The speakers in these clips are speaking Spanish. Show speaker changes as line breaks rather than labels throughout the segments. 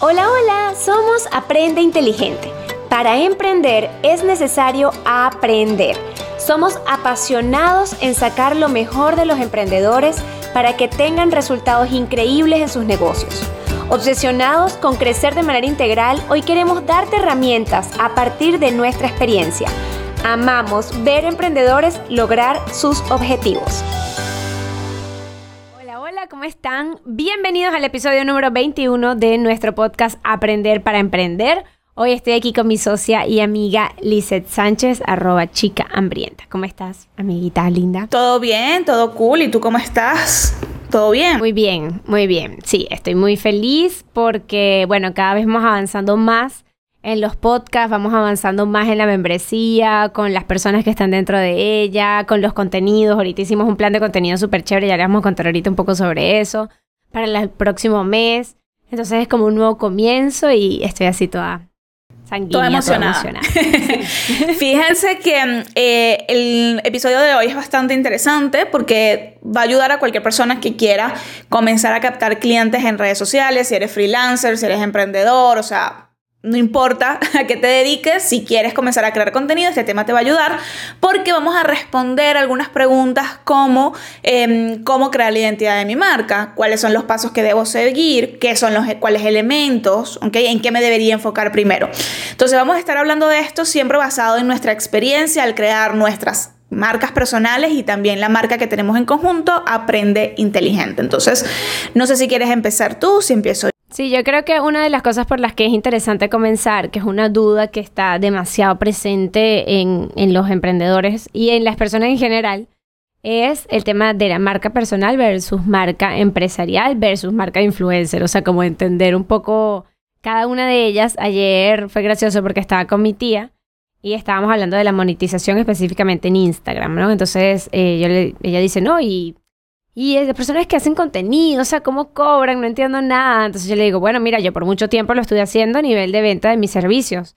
Hola, hola, somos Aprende Inteligente. Para emprender es necesario aprender. Somos apasionados en sacar lo mejor de los emprendedores para que tengan resultados increíbles en sus negocios. Obsesionados con crecer de manera integral, hoy queremos darte herramientas a partir de nuestra experiencia. Amamos ver emprendedores lograr sus objetivos. ¿Cómo están? Bienvenidos al episodio número 21 de nuestro podcast Aprender para Emprender. Hoy estoy aquí con mi socia y amiga Lizeth Sánchez, arroba chica hambrienta. ¿Cómo estás, amiguita linda?
Todo bien, todo cool. ¿Y tú cómo estás? ¿Todo bien?
Muy bien, muy bien. Sí, estoy muy feliz porque, bueno, cada vez vamos avanzando más en los podcasts, vamos avanzando más en la membresía, con las personas que están dentro de ella, con los contenidos. Ahorita hicimos un plan de contenido súper chévere, ya les vamos a contar ahorita un poco sobre eso para el próximo mes. Entonces es como un nuevo comienzo y estoy así toda sanguínea, toda emocionada.
Fíjense que eh, el episodio de hoy es bastante interesante porque va a ayudar a cualquier persona que quiera comenzar a captar clientes en redes sociales, si eres freelancer, si eres emprendedor, o sea, no importa a qué te dediques, si quieres comenzar a crear contenido, este tema te va a ayudar porque vamos a responder algunas preguntas como em, cómo crear la identidad de mi marca, cuáles son los pasos que debo seguir, qué son los cuáles elementos, en qué me debería enfocar primero. Entonces vamos a estar hablando de esto siempre basado en nuestra experiencia al crear nuestras marcas personales y también la marca que tenemos en conjunto, Aprende Inteligente. Entonces, no sé si quieres empezar tú, si empiezo
Sí, yo creo que una de las cosas por las que es interesante comenzar, que es una duda que está demasiado presente en, en los emprendedores y en las personas en general, es el tema de la marca personal versus marca empresarial versus marca influencer. O sea, como entender un poco cada una de ellas. Ayer fue gracioso porque estaba con mi tía y estábamos hablando de la monetización específicamente en Instagram, ¿no? Entonces eh, yo le, ella dice, no, y y las personas que hacen contenido, o sea, cómo cobran, no entiendo nada. Entonces yo le digo, bueno, mira, yo por mucho tiempo lo estoy haciendo a nivel de venta de mis servicios.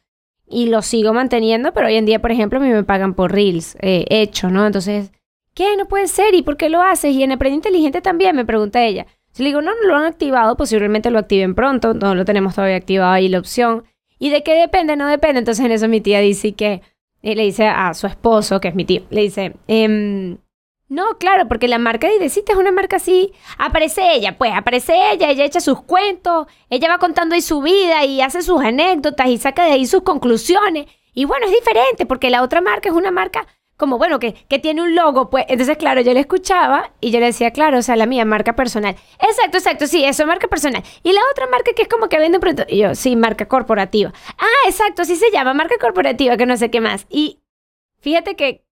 Y lo sigo manteniendo, pero hoy en día, por ejemplo, a mí me pagan por Reels eh, hecho, ¿no? Entonces, ¿qué? No puede ser. ¿Y por qué lo haces? Y en Aprende Inteligente también, me pregunta ella. Yo le digo, no, no lo han activado, posiblemente lo activen pronto, no lo tenemos todavía activado ahí la opción. ¿Y de qué depende? No depende. Entonces en eso mi tía dice que, eh, le dice a su esposo, que es mi tío, le dice, eh, no, claro, porque la marca de Idecita es una marca así. Aparece ella, pues, aparece ella, ella echa sus cuentos, ella va contando ahí su vida y hace sus anécdotas y saca de ahí sus conclusiones. Y bueno, es diferente porque la otra marca es una marca como, bueno, que, que tiene un logo, pues. Entonces, claro, yo le escuchaba y yo le decía, claro, o sea, la mía, marca personal. Exacto, exacto, sí, eso, marca personal. Y la otra marca que es como que vende pronto. Y yo, sí, marca corporativa. Ah, exacto, sí se llama, marca corporativa, que no sé qué más. Y fíjate que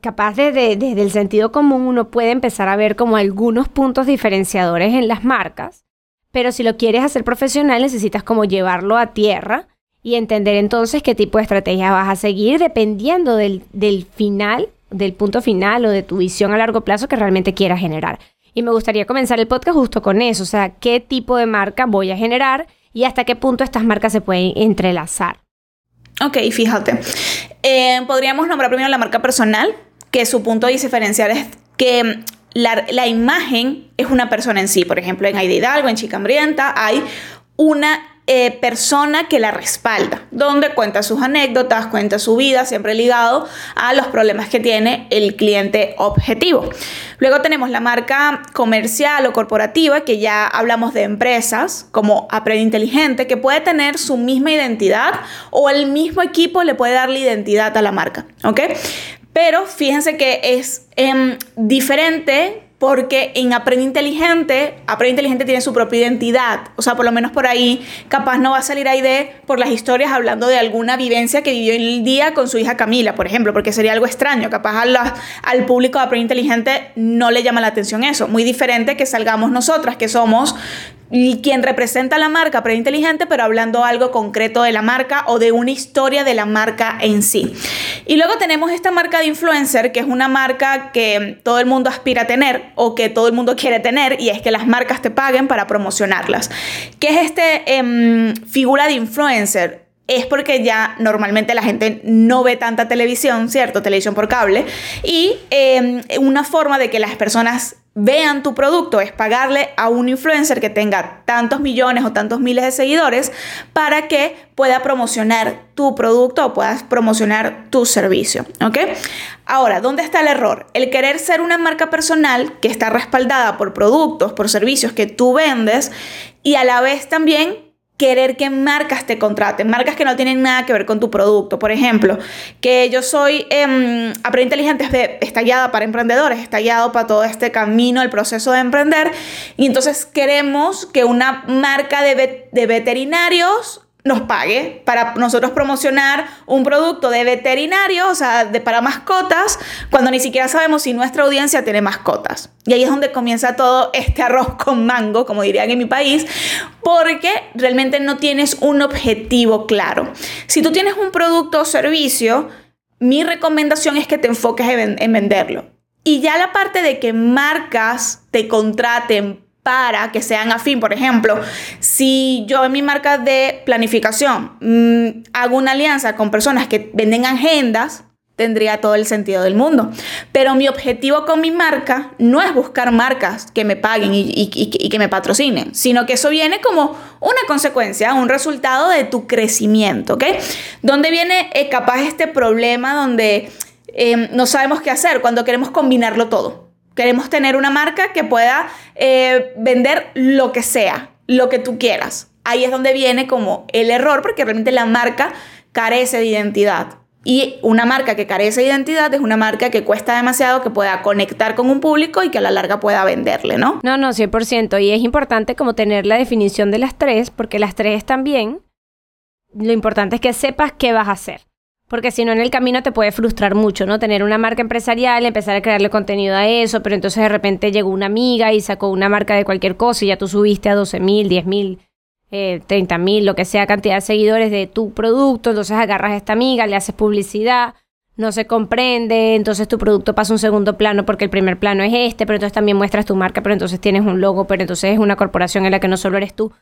capaz de, desde el sentido común uno puede empezar a ver como algunos puntos diferenciadores en las marcas, pero si lo quieres hacer profesional necesitas como llevarlo a tierra y entender entonces qué tipo de estrategia vas a seguir dependiendo del, del final, del punto final o de tu visión a largo plazo que realmente quieras generar. Y me gustaría comenzar el podcast justo con eso, o sea, qué tipo de marca voy a generar y hasta qué punto estas marcas se pueden entrelazar.
Ok, fíjate. Eh, podríamos nombrar primero la marca personal, que su punto diferencial es que la, la, imagen es una persona en sí. Por ejemplo, en Aida Hidalgo, en Chica Hambrienta, hay una eh, persona que la respalda, donde cuenta sus anécdotas, cuenta su vida, siempre ligado a los problemas que tiene el cliente objetivo. Luego tenemos la marca comercial o corporativa, que ya hablamos de empresas, como Aprende Inteligente, que puede tener su misma identidad o el mismo equipo le puede dar la identidad a la marca, ¿ok? Pero fíjense que es em, diferente porque en Aprende Inteligente, Aprende Inteligente tiene su propia identidad, o sea, por lo menos por ahí, capaz no va a salir ahí de por las historias hablando de alguna vivencia que vivió el día con su hija Camila, por ejemplo, porque sería algo extraño, capaz al público de Aprende Inteligente no le llama la atención eso, muy diferente que salgamos nosotras, que somos y quien representa la marca preinteligente, pero hablando algo concreto de la marca o de una historia de la marca en sí. Y luego tenemos esta marca de influencer, que es una marca que todo el mundo aspira a tener o que todo el mundo quiere tener, y es que las marcas te paguen para promocionarlas. ¿Qué es este em, figura de influencer? es porque ya normalmente la gente no ve tanta televisión, ¿cierto? Televisión por cable. Y em, una forma de que las personas vean tu producto es pagarle a un influencer que tenga tantos millones o tantos miles de seguidores para que pueda promocionar tu producto o puedas promocionar tu servicio, ¿ok? Ahora, ¿dónde está el error? El querer ser una marca personal que está respaldada por productos, por servicios que tú vendes y a la vez también querer que marcas te contraten, marcas que no tienen nada que ver con tu producto. Por ejemplo, que yo soy eh, Aprende Inteligente estallada para emprendedores, estallado para todo este camino, el proceso de emprender. Y entonces queremos que una marca de, de veterinarios nos pague para nosotros promocionar un producto de veterinario, o sea, de para mascotas, cuando ni siquiera sabemos si nuestra audiencia tiene mascotas. Y ahí es donde comienza todo este arroz con mango, como dirían en mi país, porque realmente no tienes un objetivo claro. Si tú tienes un producto o servicio, mi recomendación es que te enfoques en, en venderlo. Y ya la parte de que marcas te contraten para que sean afín. Por ejemplo, si yo en mi marca de planificación mm, hago una alianza con personas que venden agendas, tendría todo el sentido del mundo. Pero mi objetivo con mi marca no es buscar marcas que me paguen y, que me patrocinen, sino que eso viene como una consecuencia, un resultado de tu crecimiento, ¿ok? ¿Dónde viene eh, capaz este problema donde em, no sabemos qué hacer cuando queremos combinarlo todo? Queremos tener una marca que pueda eh, vender lo que sea, lo que tú quieras. Ahí es donde viene como el error, porque realmente la marca carece de identidad. Y una marca que carece de identidad es una marca que cuesta demasiado, que pueda conectar con un público y que a la larga pueda venderle, ¿no?
No, no, 100%. Y es importante como tener la definición de las tres, porque las tres también, lo importante es que sepas qué vas a hacer porque si no en el camino te puede frustrar mucho, ¿no? Tener una marca empresarial, empezar a crearle contenido a eso, pero entonces de repente llegó una amiga y sacó una marca de cualquier cosa y ya tú subiste a 12 mil, 10 mil, eh, 30 mil, lo que sea cantidad de seguidores de tu producto, entonces agarras a esta amiga, le haces publicidad, no se comprende, entonces tu producto pasa a un segundo plano porque el primer plano es este, pero entonces también muestras tu marca, pero entonces tienes un logo, pero entonces es una corporación en la que no solo eres tú.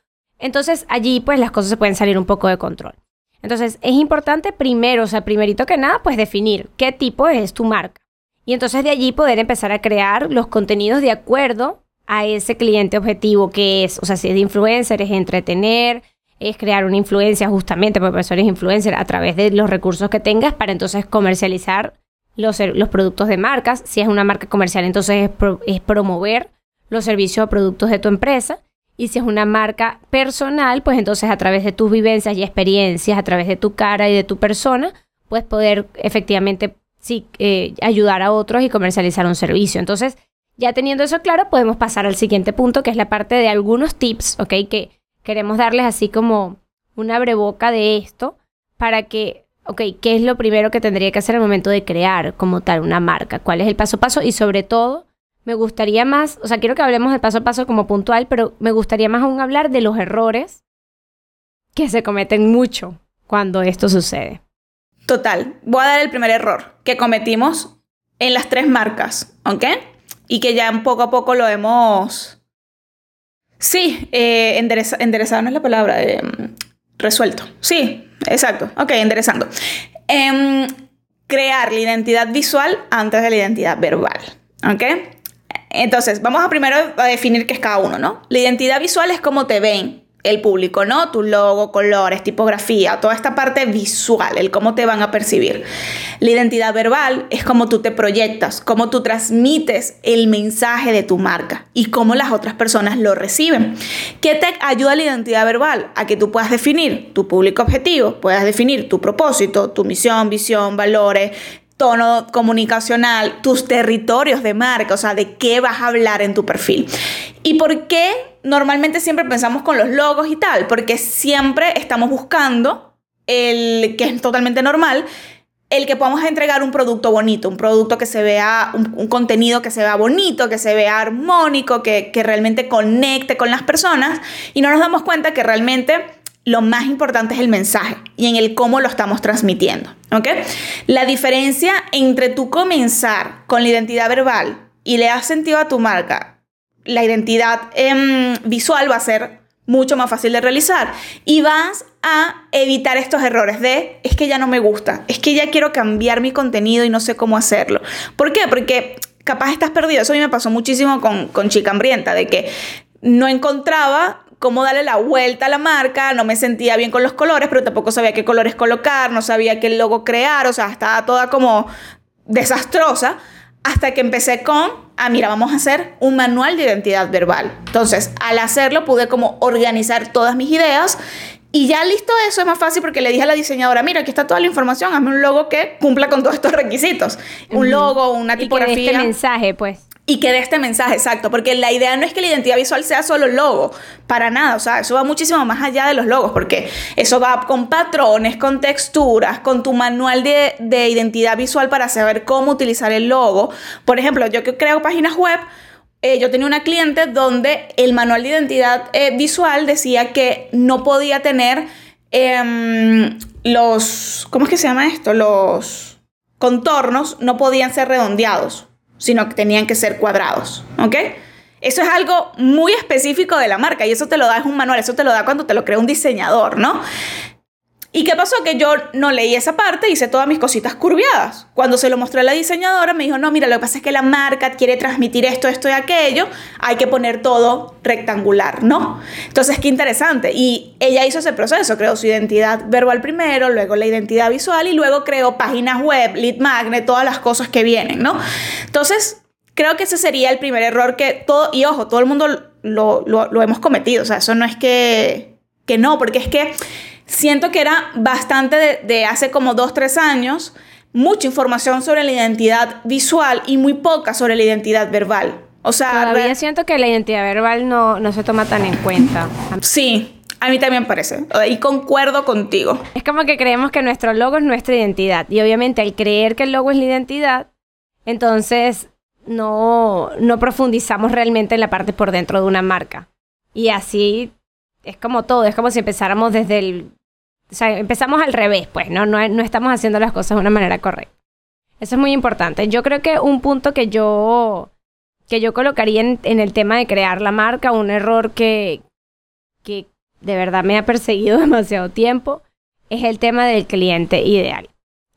Entonces allí pues las cosas se pueden salir un poco de control. Entonces, es importante primero, o sea, primerito que nada, pues definir qué tipo es tu marca. Y entonces de allí poder empezar a crear los contenidos de acuerdo a ese cliente objetivo que es, o sea, si es de influencer, es entretener, es crear una influencia justamente, porque eres influencer, a través de los recursos que tengas para entonces comercializar los, los productos de marcas. Si es una marca comercial, entonces es, es promover los servicios o productos de tu empresa. Y si es una marca personal, pues entonces a través de tus vivencias y experiencias, a través de tu cara y de tu persona, puedes poder efectivamente sí, eh, ayudar a otros y comercializar un servicio. Entonces, ya teniendo eso claro, podemos pasar al siguiente punto, que es la parte de algunos tips, ¿ok? Que queremos darles así como una breboca de esto para que, ok, ¿qué es lo primero que tendría que hacer al momento de crear como tal una marca? ¿Cuál es el paso a paso? Y sobre todo, me gustaría más, o sea, quiero que hablemos de paso a paso como puntual, pero me gustaría más aún hablar de los errores que se cometen mucho cuando esto sucede.
Total, voy a dar el primer error que cometimos en las tres marcas, ¿ok? Y que ya poco a poco lo hemos... Sí, eh, enderezado no es la palabra, eh, resuelto. Sí, exacto, ok, enderezando. Em, crear la identidad visual antes de la identidad verbal, ¿ok? Entonces, vamos a primero a definir qué es cada uno, ¿no? La identidad visual es cómo te ven el público, ¿no? Tu logo, colores, tipografía, toda esta parte visual, el cómo te van a percibir. La identidad verbal es cómo tú te proyectas, cómo tú transmites el mensaje de tu marca y cómo las otras personas lo reciben. ¿Qué te ayuda la identidad verbal? A que tú puedas definir tu público objetivo, puedas definir tu propósito, tu misión, visión, valores, tono comunicacional, tus territorios de marca, o sea, de qué vas a hablar en tu perfil. ¿Y por qué normalmente siempre pensamos con los logos y tal? Porque siempre estamos buscando el que es totalmente normal, el que podamos entregar un producto bonito, un producto que se vea, un, contenido que se vea bonito, que se vea armónico, que, que realmente conecte con las personas y no nos damos cuenta que realmente lo más importante es el mensaje y en el cómo lo estamos transmitiendo. ¿ok? La diferencia entre tú comenzar con la identidad verbal y le has sentido a tu marca, la identidad em, visual va a ser mucho más fácil de realizar y vas a evitar estos errores de es que ya no me gusta, es que ya quiero cambiar mi contenido y no sé cómo hacerlo. ¿Por qué? Porque capaz estás perdido. Eso a mí me pasó muchísimo con, con Chica Hambrienta, de que no encontraba cómo darle la vuelta a la marca, no me sentía bien con los colores, pero tampoco sabía qué colores colocar, no sabía qué logo crear, o sea, estaba toda como desastrosa, hasta que empecé con, ah, mira, vamos a hacer un manual de identidad verbal. Entonces, al hacerlo pude como organizar todas mis ideas y ya listo eso es más fácil porque le dije a la diseñadora, mira, aquí está toda la información, hazme un logo que cumpla con todos estos requisitos. Un logo, una tipografía. Y
que este mensaje, pues.
Y que dé este mensaje, exacto, porque la idea no es que la identidad visual sea solo logo, para nada, o sea, eso va muchísimo más allá de los logos, porque eso va con patrones, con texturas, con tu manual de, de identidad visual para saber cómo utilizar el logo. Por ejemplo, yo que creo páginas web, eh, yo tenía una cliente donde el manual de identidad eh, visual decía que no podía tener em, los, ¿cómo es que se llama esto? Los contornos no podían ser redondeados, sino que tenían que ser cuadrados, ¿ok? Eso es algo muy específico de la marca y eso te lo da, es un manual, eso te lo da cuando te lo crea un diseñador, ¿no? ¿Y qué pasó? Que yo no leí esa parte, hice todas mis cositas curviadas. Cuando se lo mostré a la diseñadora, me dijo, no, mira, lo que pasa es que la marca quiere transmitir esto, esto y aquello, hay que poner todo rectangular, ¿no? Entonces, qué interesante. Y ella hizo ese proceso, creó su identidad verbal primero, luego la identidad visual y luego creó páginas web, lead magnet, todas las cosas que vienen, ¿no? Entonces, creo que ese sería el primer error que todo, y ojo, todo el mundo lo, lo hemos cometido, o sea, eso no es que, que no, porque es que siento que era bastante de, hace como dos, tres años, mucha información sobre la identidad visual y muy poca sobre la identidad verbal. O sea,
todavía siento que la identidad verbal no, no se toma tan en cuenta.
Sí, a mí también parece. Y concuerdo contigo.
Es como que creemos que nuestro logo es nuestra identidad. Y obviamente al creer que el logo es la identidad, entonces no, no profundizamos realmente en la parte por dentro de una marca. Y así es como todo. Es como si empezáramos desde el empezamos al revés, pues, ¿no? ¿no? No estamos haciendo las cosas de una manera correcta. Eso es muy importante. Yo creo que un punto que yo, que yo colocaría en, en el tema de crear la marca, un error que, que de verdad me ha perseguido demasiado tiempo, es el tema del cliente ideal.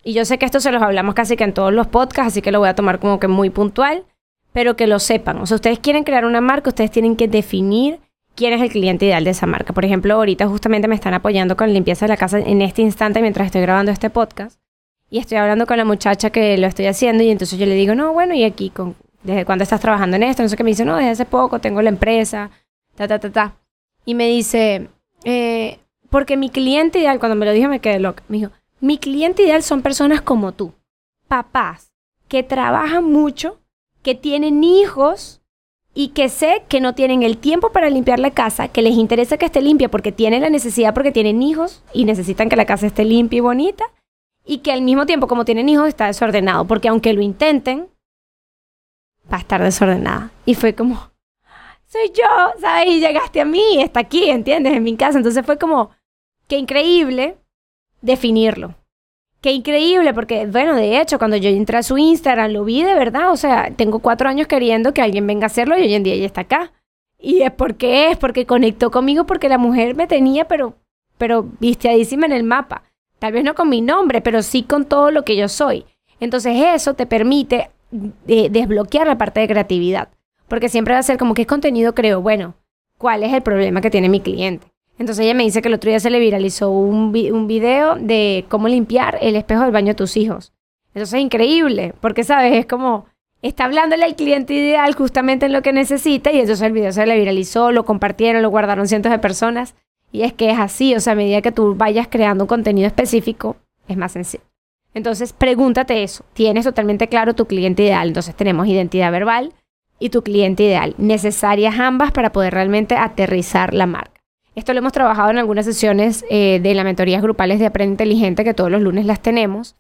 Y yo sé que esto se los hablamos casi que en todos los podcasts, así que lo voy a tomar como que muy puntual, pero que lo sepan. O sea, ustedes quieren crear una marca, ustedes tienen que definir quién es el cliente ideal de esa marca. Por ejemplo, ahorita justamente me están apoyando con limpieza de la casa en este instante mientras estoy grabando este podcast. Y estoy hablando con la muchacha que lo estoy haciendo y entonces yo le digo, no, bueno, ¿y aquí con, desde cuándo estás trabajando en esto? No sé qué me dice, no, desde hace poco, tengo la empresa, ta, ta, ta, ta. Y me dice, eh, porque mi cliente ideal, cuando me lo dijo me quedé loca, me dijo, mi cliente ideal son personas como tú, papás, que trabajan mucho, que tienen hijos y que sé que no tienen el tiempo para limpiar la casa, que les interesa que esté limpia porque tienen la necesidad porque tienen hijos y necesitan que la casa esté limpia y bonita, y que al mismo tiempo como tienen hijos está desordenado, porque aunque lo intenten, va a estar desordenada. Y fue como, soy yo, ¿sabes? Y llegaste a mí, está aquí, ¿entiendes? En mi casa. Entonces fue como, qué increíble definirlo. Qué increíble, porque, bueno, de hecho, cuando yo entré a su Instagram, lo vi de verdad. O sea, tengo cuatro años queriendo que alguien venga a hacerlo y hoy en día ella está acá. Y es porque es, porque conectó conmigo, porque la mujer me tenía, pero, pero vistiadísima en el mapa. Tal vez no con mi nombre, pero sí con todo lo que yo soy. Entonces, eso te permite eh, desbloquear la parte de creatividad. Porque siempre va a ser como, ¿qué contenido creo? Bueno, ¿cuál es el problema que tiene mi cliente? Entonces ella me dice que el otro día se le viralizó un, un video de cómo limpiar el espejo del baño de tus hijos. Eso es increíble, porque, ¿sabes? Es como, está hablándole al cliente ideal justamente en lo que necesita y entonces el video se le viralizó, lo compartieron, lo guardaron cientos de personas. Y es que es así, o sea, a medida que tú vayas creando un contenido específico, es más sencillo. Entonces, pregúntate eso. ¿Tienes totalmente claro tu cliente ideal? Entonces tenemos identidad verbal y tu cliente ideal, necesarias ambas para poder realmente aterrizar la marca. Esto lo hemos trabajado en algunas sesiones eh, de las mentorías grupales de Aprende Inteligente, que todos los lunes las tenemos.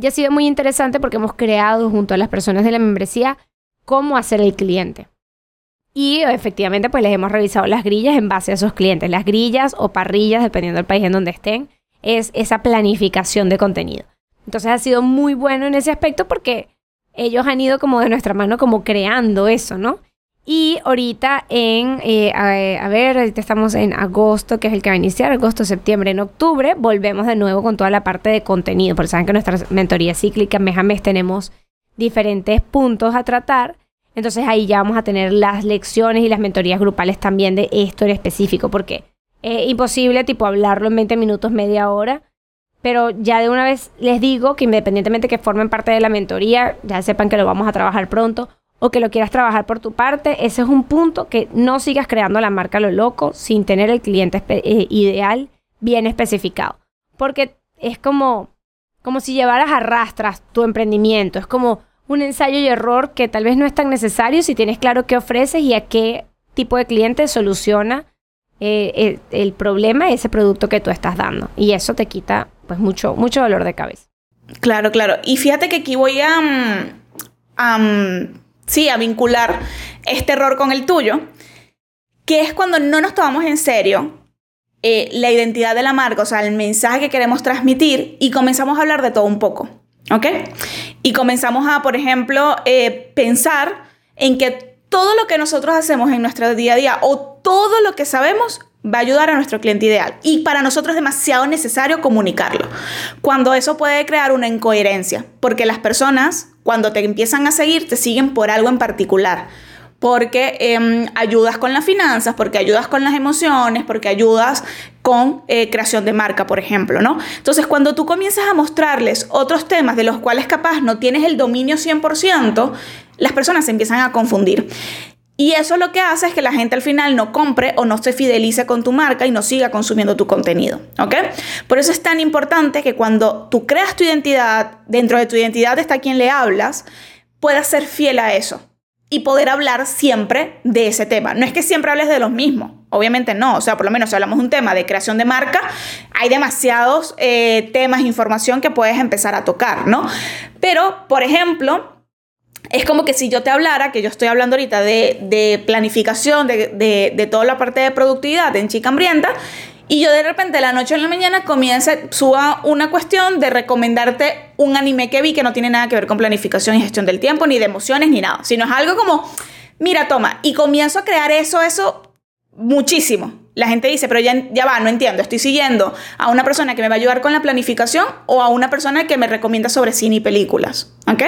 Y ha sido muy interesante porque hemos creado junto a las personas de la membresía cómo hacer el cliente. Y efectivamente, pues les hemos revisado las grillas en base a esos clientes. Las grillas o parrillas, dependiendo del país en donde estén, es esa planificación de contenido. Entonces ha sido muy bueno en ese aspecto porque ellos han ido como de nuestra mano como creando eso, ¿no? Y ahorita en, eh, a, ver, ahorita estamos en agosto, que es el que va a iniciar, agosto, septiembre, en octubre, volvemos de nuevo con toda la parte de contenido, porque saben que nuestra mentoría cíclica mes a mes tenemos diferentes puntos a tratar. Entonces ahí ya vamos a tener las lecciones y las mentorías grupales también de esto en específico, porque es imposible tipo hablarlo en 20 minutos, media hora, pero ya de una vez les digo que independientemente que formen parte de la mentoría, ya sepan que lo vamos a trabajar pronto o que lo quieras trabajar por tu parte, ese es un punto que no sigas creando la marca lo loco sin tener el cliente eh, ideal bien especificado, porque es como como si llevaras a rastras tu emprendimiento, es como un ensayo y error que tal vez no es tan necesario si tienes claro qué ofreces y a qué tipo de cliente soluciona eh, el, problema, ese producto que tú estás dando. Y eso te quita pues mucho, mucho dolor de cabeza.
Claro, claro. Y fíjate que aquí voy a, mm, mm, sí, a vincular este error con el tuyo, que es cuando no nos tomamos en serio eh, la identidad de la marca, o sea, el mensaje que queremos transmitir y comenzamos a hablar de todo un poco. ¿Ok? Y comenzamos a, por ejemplo, eh, pensar en que todo lo que nosotros hacemos en nuestro día a día o todo lo que sabemos va a ayudar a nuestro cliente ideal. Y para nosotros es demasiado necesario comunicarlo. Cuando eso puede crear una incoherencia, porque las personas, cuando te empiezan a seguir, te siguen por algo en particular porque em, ayudas con las finanzas, porque ayudas con las emociones, porque ayudas con eh, creación de marca, por ejemplo, ¿no? Entonces, cuando tú comienzas a mostrarles otros temas de los cuales capaz no tienes el dominio 100%, las personas se empiezan a confundir. Y eso lo que hace es que la gente al final no compre o no se fidelice con tu marca y no siga consumiendo tu contenido, ¿ok? Por eso es tan importante que cuando tú creas tu identidad, dentro de tu identidad está quien le hablas, puedas ser fiel a eso y poder hablar siempre de ese tema. No es que siempre hables de los mismos, obviamente no, o sea, por lo menos si hablamos de un tema de creación de marca, hay demasiados eh, temas, información que puedes empezar a tocar, ¿no? Pero, por ejemplo, es como que si yo te hablara, que yo estoy hablando ahorita de, planificación, de, toda la parte de productividad en Chica Hambrienta, y yo de repente la noche en la mañana comienza, suba una cuestión de recomendarte un anime que vi que no tiene nada que ver con planificación y gestión del tiempo, ni de emociones, ni nada, sino es algo como, mira, toma, y comienzo a crear eso, eso muchísimo. La gente dice, pero ya, ya va, no entiendo, estoy siguiendo a una persona que me va a ayudar con la planificación o a una persona que me recomienda sobre cine y películas, ¿ok?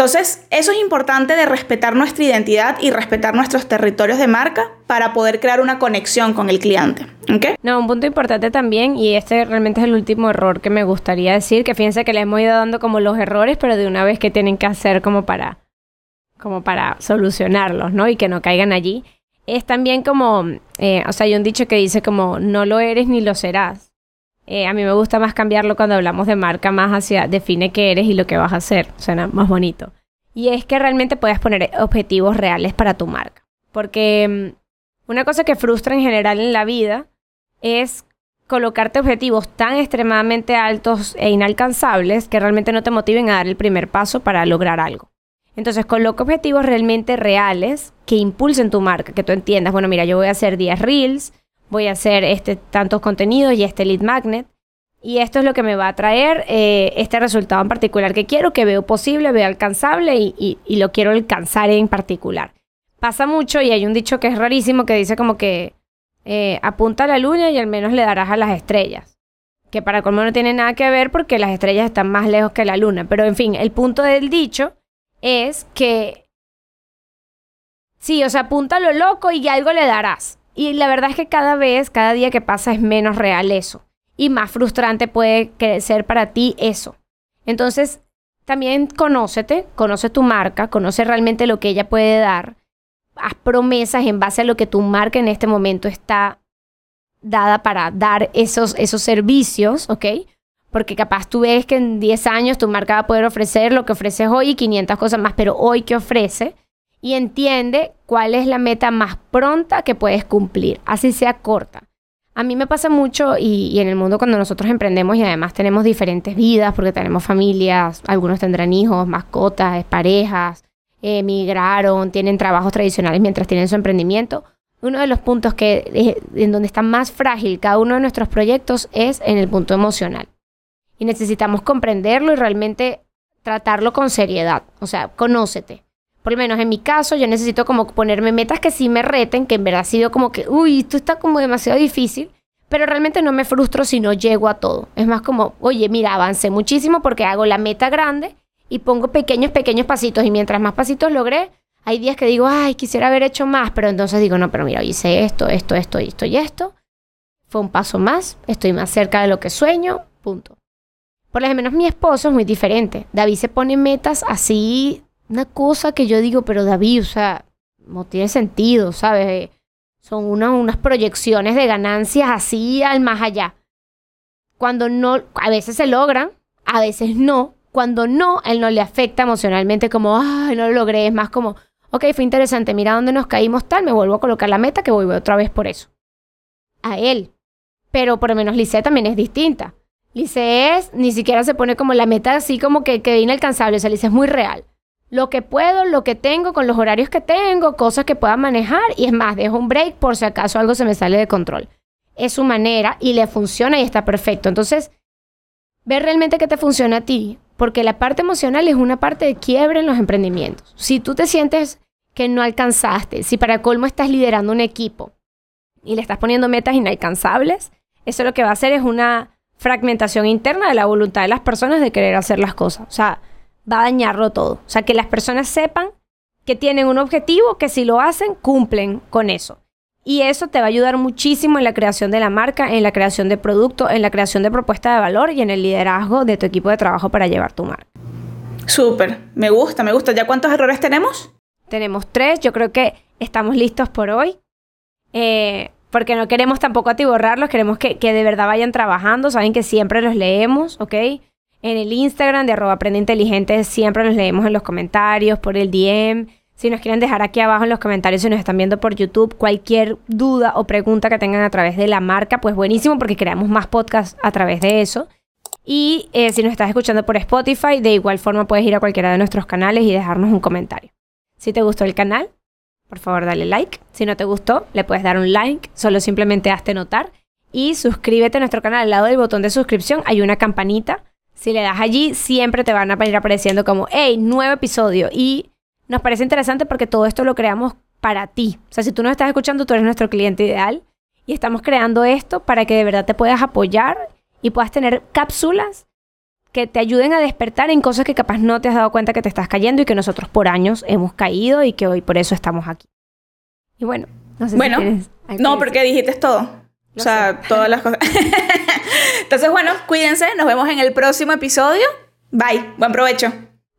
Entonces, eso es importante de respetar nuestra identidad y respetar nuestros territorios de marca para poder crear una conexión con el cliente. ¿okay?
No, un punto importante también, y este realmente es el último error que me gustaría decir, que fíjense que le hemos ido dando como los errores, pero de una vez que tienen que hacer como para, como para solucionarlos, ¿no? Y que no caigan allí. Es también como, eh, o sea, hay un dicho que dice como, no lo eres ni lo serás. Eh, a mí me gusta más cambiarlo cuando hablamos de marca, más hacia define qué eres y lo que vas a hacer. Suena más bonito. Y es que realmente puedes poner objetivos reales para tu marca. Porque mm, una cosa que frustra en general en la vida es colocarte objetivos tan extremadamente altos e inalcanzables que realmente no te motiven a dar el primer paso para lograr algo. Entonces, coloca objetivos realmente reales que impulsen tu marca, que tú entiendas, bueno, mira, yo voy a hacer 10 reels, voy a hacer este, tantos contenidos y este lead magnet. Y esto es lo que me va a traer eh, este resultado en particular que quiero, que veo posible, veo alcanzable y, lo quiero alcanzar en particular. Pasa mucho y hay un dicho que es rarísimo que dice como que eh, apunta a la luna y al menos le darás a las estrellas. Que para colmo no tiene nada que ver porque las estrellas están más lejos que la luna. Pero en fin, el punto del dicho es que sí, o sea, apunta a lo loco y algo le darás. Y la verdad es que cada vez, cada día que pasa es menos real eso. Y más frustrante puede ser para ti eso. Entonces, también conócete, conoce tu marca, conoce realmente lo que ella puede dar. Haz promesas en base a lo que tu marca en este momento está dada para dar esos, esos servicios, ¿ok? Porque capaz tú ves que en 10 años tu marca va a poder ofrecer lo que ofreces hoy y 500 cosas más, pero hoy ¿qué ofrece? Y entiende cuál es la meta más pronta que puedes cumplir, así sea corta. A mí me pasa mucho y, en el mundo cuando nosotros emprendemos y además tenemos diferentes vidas porque tenemos familias, algunos tendrán hijos, mascotas, parejas, emigraron, tienen trabajos tradicionales mientras tienen su emprendimiento. Uno de los puntos que en donde está más frágil cada uno de nuestros proyectos es en el punto emocional. Y necesitamos comprenderlo y realmente tratarlo con seriedad. O sea, conócete por lo menos en mi caso, yo necesito como ponerme metas que sí me reten, que en verdad ha sido como que, uy, esto está como demasiado difícil, pero realmente no me frustro si no llego a todo. Es más como, oye, mira, avancé muchísimo porque hago la meta grande y pongo pequeños, pequeños pasitos y mientras más pasitos logré, hay días que digo, ay, quisiera haber hecho más, pero entonces digo, no, pero mira, hice esto, esto, esto, esto y esto. Fue un paso más, estoy más cerca de lo que sueño, punto. Por lo menos mi esposo es muy diferente. David se pone metas así, una cosa que yo digo, pero David, o sea, no tiene sentido, ¿sabes? Son unas proyecciones de ganancias así al más allá. Cuando no, a veces se logran, a veces no. Cuando no, él no le afecta emocionalmente como, ay, no lo logré. Es más como, ok, fue interesante, mira dónde nos caímos tal, me vuelvo a colocar la meta que voy otra vez por eso. A él. Pero por lo menos Lice también es distinta. Lice es, ni siquiera se pone como la meta así como que, que inalcanzable, o sea, Lice es muy real lo que puedo, lo que tengo, con los horarios que tengo, cosas que pueda manejar y es más, dejo un break por si acaso algo se me sale de control. Es su manera y le funciona y está perfecto. Entonces, ver realmente qué te funciona a ti, porque la parte emocional es una parte de quiebre en los emprendimientos. Si tú te sientes que no alcanzaste, si para colmo estás liderando un equipo y le estás poniendo metas inalcanzables, eso lo que va a hacer es una fragmentación interna de la voluntad de las personas de querer hacer las cosas. O sea, va a dañarlo todo. O sea, que las personas sepan que tienen un objetivo, que si lo hacen, cumplen con eso. Y eso te va a ayudar muchísimo en la creación de la marca, en la creación de producto, en la creación de propuesta de valor y en el liderazgo de tu equipo de trabajo para llevar tu marca.
Súper, me gusta, me gusta. ¿Ya cuántos errores tenemos?
Tenemos tres, yo creo que estamos listos por hoy. Eh, porque no queremos tampoco atiborrarlos, queremos que, que de verdad vayan trabajando, saben que siempre los leemos, ¿ok? En el Instagram de arroba aprende inteligente. Siempre los leemos en los comentarios, por el DM. Si nos quieren dejar aquí abajo en los comentarios, si nos están viendo por YouTube, cualquier duda o pregunta que tengan a través de la marca, pues buenísimo porque creamos más podcasts a través de eso. Y eh, si nos estás escuchando por Spotify, de igual forma puedes ir a cualquiera de nuestros canales y dejarnos un comentario. Si te gustó el canal, por favor dale like. Si no te gustó, le puedes dar un like, solo simplemente hazte notar. Y suscríbete a nuestro canal. Al lado del botón de suscripción hay una campanita si le das allí, siempre te van a ir apareciendo como, hey, nuevo episodio. Y nos parece interesante porque todo esto lo creamos para ti. O sea, si tú nos estás escuchando, tú eres nuestro cliente ideal. Y estamos creando esto para que de verdad te puedas apoyar y puedas tener cápsulas que te ayuden a despertar en cosas que capaz no te has dado cuenta que te estás cayendo y que nosotros por años hemos caído y que hoy por eso estamos aquí. Y bueno,
no sé bueno, si no, porque dijiste todo. o sea, todas las cosas. Entonces, bueno, cuídense, nos vemos en el próximo episodio. Bye, buen provecho.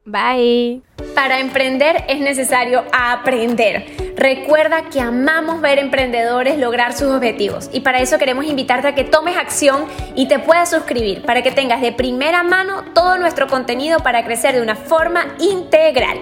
Bye. Para emprender es necesario aprender. Recuerda que amamos ver emprendedores lograr sus objetivos y para eso queremos invitarte a que tomes acción y te puedas suscribir para que tengas de primera mano todo nuestro contenido para crecer de una forma integral.